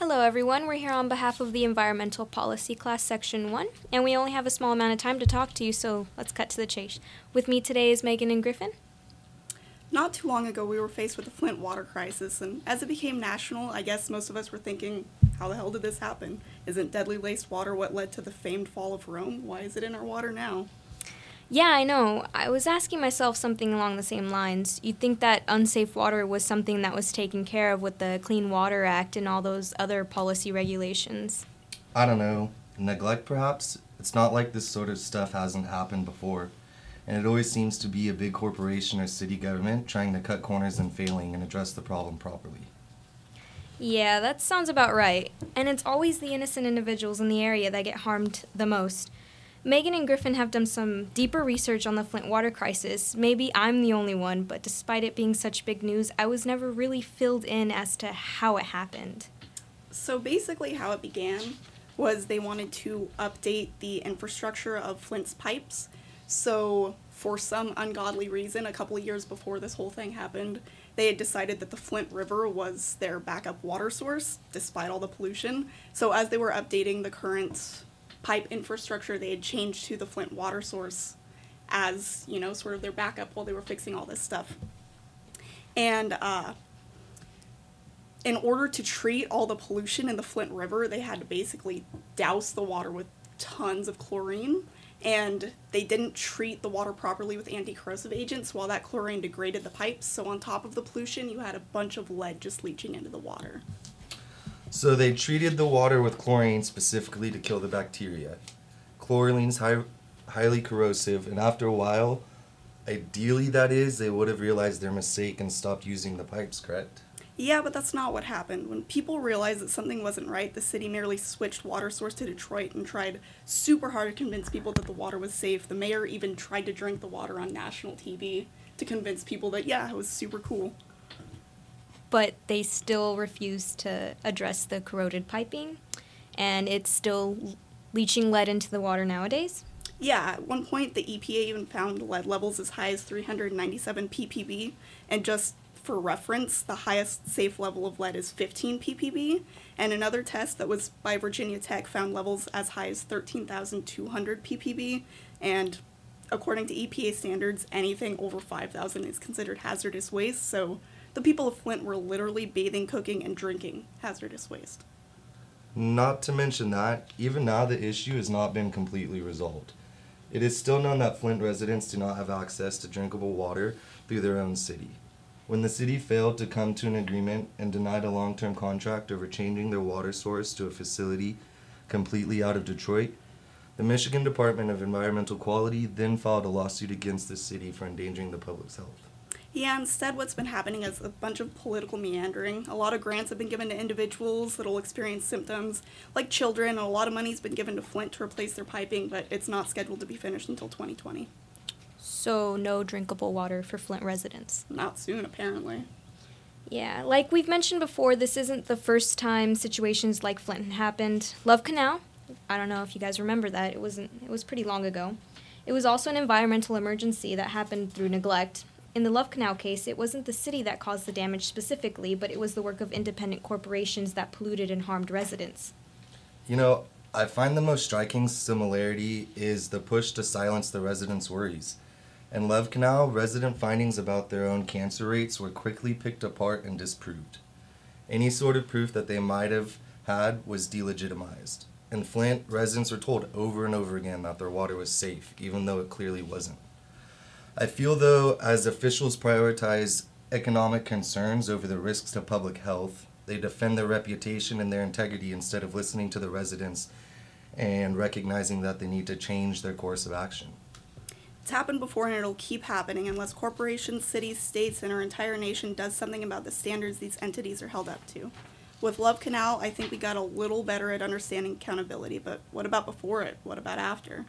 Hello, everyone. We're here on behalf of the Environmental Policy Class Section 1, and we only have a small amount of time to talk to you, so let's cut to the chase. With me today is Megan and Griffin. Not too long ago, we were faced with the Flint water crisis, and as it became national, I guess most of us were thinking, how the hell did this happen? Isn't deadly laced water what led to the famed fall of Rome? Why is it in our water now? Yeah, I know. I was asking myself something along the same lines. You'd think that unsafe water was something that was taken care of with the Clean Water Act and all those other policy regulations. I don't know. Neglect, perhaps? It's not like this sort of stuff hasn't happened before. And it always seems to be a big corporation or city government trying to cut corners and failing and address the problem properly. Yeah, that sounds about right. And it's always the innocent individuals in the area that get harmed the most. Megan and Griffin have done some deeper research on the Flint water crisis. Maybe I'm the only one, but despite it being such big news, I was never really filled in as to how it happened. So basically, how it began was they wanted to update the infrastructure of Flint's pipes. So, for some ungodly reason, a couple of years before this whole thing happened, they had decided that the Flint River was their backup water source, despite all the pollution. So, as they were updating the current pipe infrastructure they had changed to the Flint water source as, you know, sort of their backup while they were fixing all this stuff. And uh, in order to treat all the pollution in the Flint River, they had to basically douse the water with tons of chlorine. And they didn't treat the water properly with anti corrosive agents while that chlorine degraded the pipes. So, on top of the pollution, you had a bunch of lead just leaching into the water. So they treated the water with chlorine specifically to kill the bacteria. Chlorine's high, highly corrosive, and after a while, ideally that is, they would have realized their mistake and stopped using the pipes, correct? Yeah, but that's not what happened. When people realized that something wasn't right, the city merely switched water source to Detroit and tried super hard to convince people that the water was safe. The mayor even tried to drink the water on national TV to convince people that, yeah, it was super cool but they still refuse to address the corroded piping, and it's still leaching lead into the water nowadays. Yeah, at one point the EPA even found lead levels as high as 397 ppb, and just for reference, the highest safe level of lead is 15 ppb, and another test that was by Virginia Tech found levels as high as 13,200 ppb, and according to EPA standards, anything over 5,000 is considered hazardous waste, so the people of Flint were literally bathing, cooking, and drinking hazardous waste. Not to mention that, even now the issue has not been completely resolved. It is still known that Flint residents do not have access to drinkable water through their own city. When the city failed to come to an agreement and denied a long term contract over changing their water source to a facility completely out of Detroit, the Michigan Department of Environmental Quality then filed a lawsuit against the city for endangering the public's health. Yeah, instead, what's been happening is a bunch of political meandering. A lot of grants have been given to individuals that'll experience symptoms like children, and a lot of money's been given to Flint to replace their piping, but it's not scheduled to be finished until 2020. So, no drinkable water for Flint residents? Not soon, apparently. Yeah, like we've mentioned before, this isn't the first time situations like Flint happened. Love Canal, I don't know if you guys remember that. It wasn't it was pretty long ago. It was also an environmental emergency that happened through neglect, in the Love Canal case, it wasn't the city that caused the damage specifically, but it was the work of independent corporations that polluted and harmed residents. You know, I find the most striking similarity is the push to silence the residents' worries. In Love Canal, resident findings about their own cancer rates were quickly picked apart and disproved. Any sort of proof that they might have had was delegitimized. In Flint, residents were told over and over again that their water was safe, even though it clearly wasn't. I feel, though, as officials prioritize economic concerns over the risks to public health, they defend their reputation and their integrity instead of listening to the residents and recognizing that they need to change their course of action. It's happened before and it'll keep happening unless corporations, cities, states, and our entire nation does something about the standards these entities are held up to. With Love Canal, I think we got a little better at understanding accountability, but what about before it? What about after?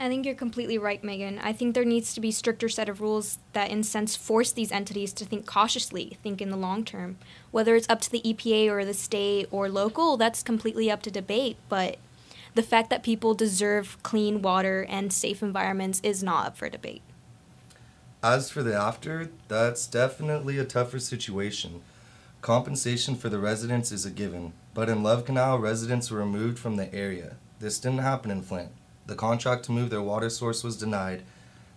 I think you're completely right, Megan. I think there needs to be stricter set of rules that, in sense, force these entities to think cautiously, think in the long term. Whether it's up to the EPA or the state or local, that's completely up to debate. But the fact that people deserve clean water and safe environments is not up for debate. As for the after, that's definitely a tougher situation. Compensation for the residents is a given, but in Love Canal, residents were removed from the area. This didn't happen in Flint. The contract to move their water source was denied.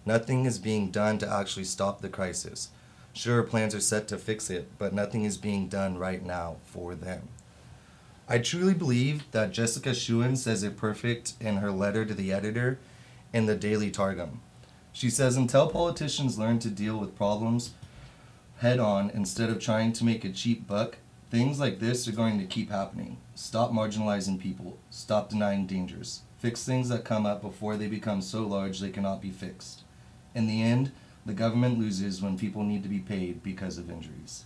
Nothing is being done to actually stop the crisis. Sure, plans are set to fix it, but nothing is being done right now for them. I truly believe that Jessica Schuin says it perfect in her letter to the editor in the Daily Targum. She says, Until politicians learn to deal with problems head on instead of trying to make a cheap buck, things like this are going to keep happening. Stop marginalizing people. Stop denying dangers. Fix things that come up before they become so large they cannot be fixed. In the end, the government loses when people need to be paid because of injuries.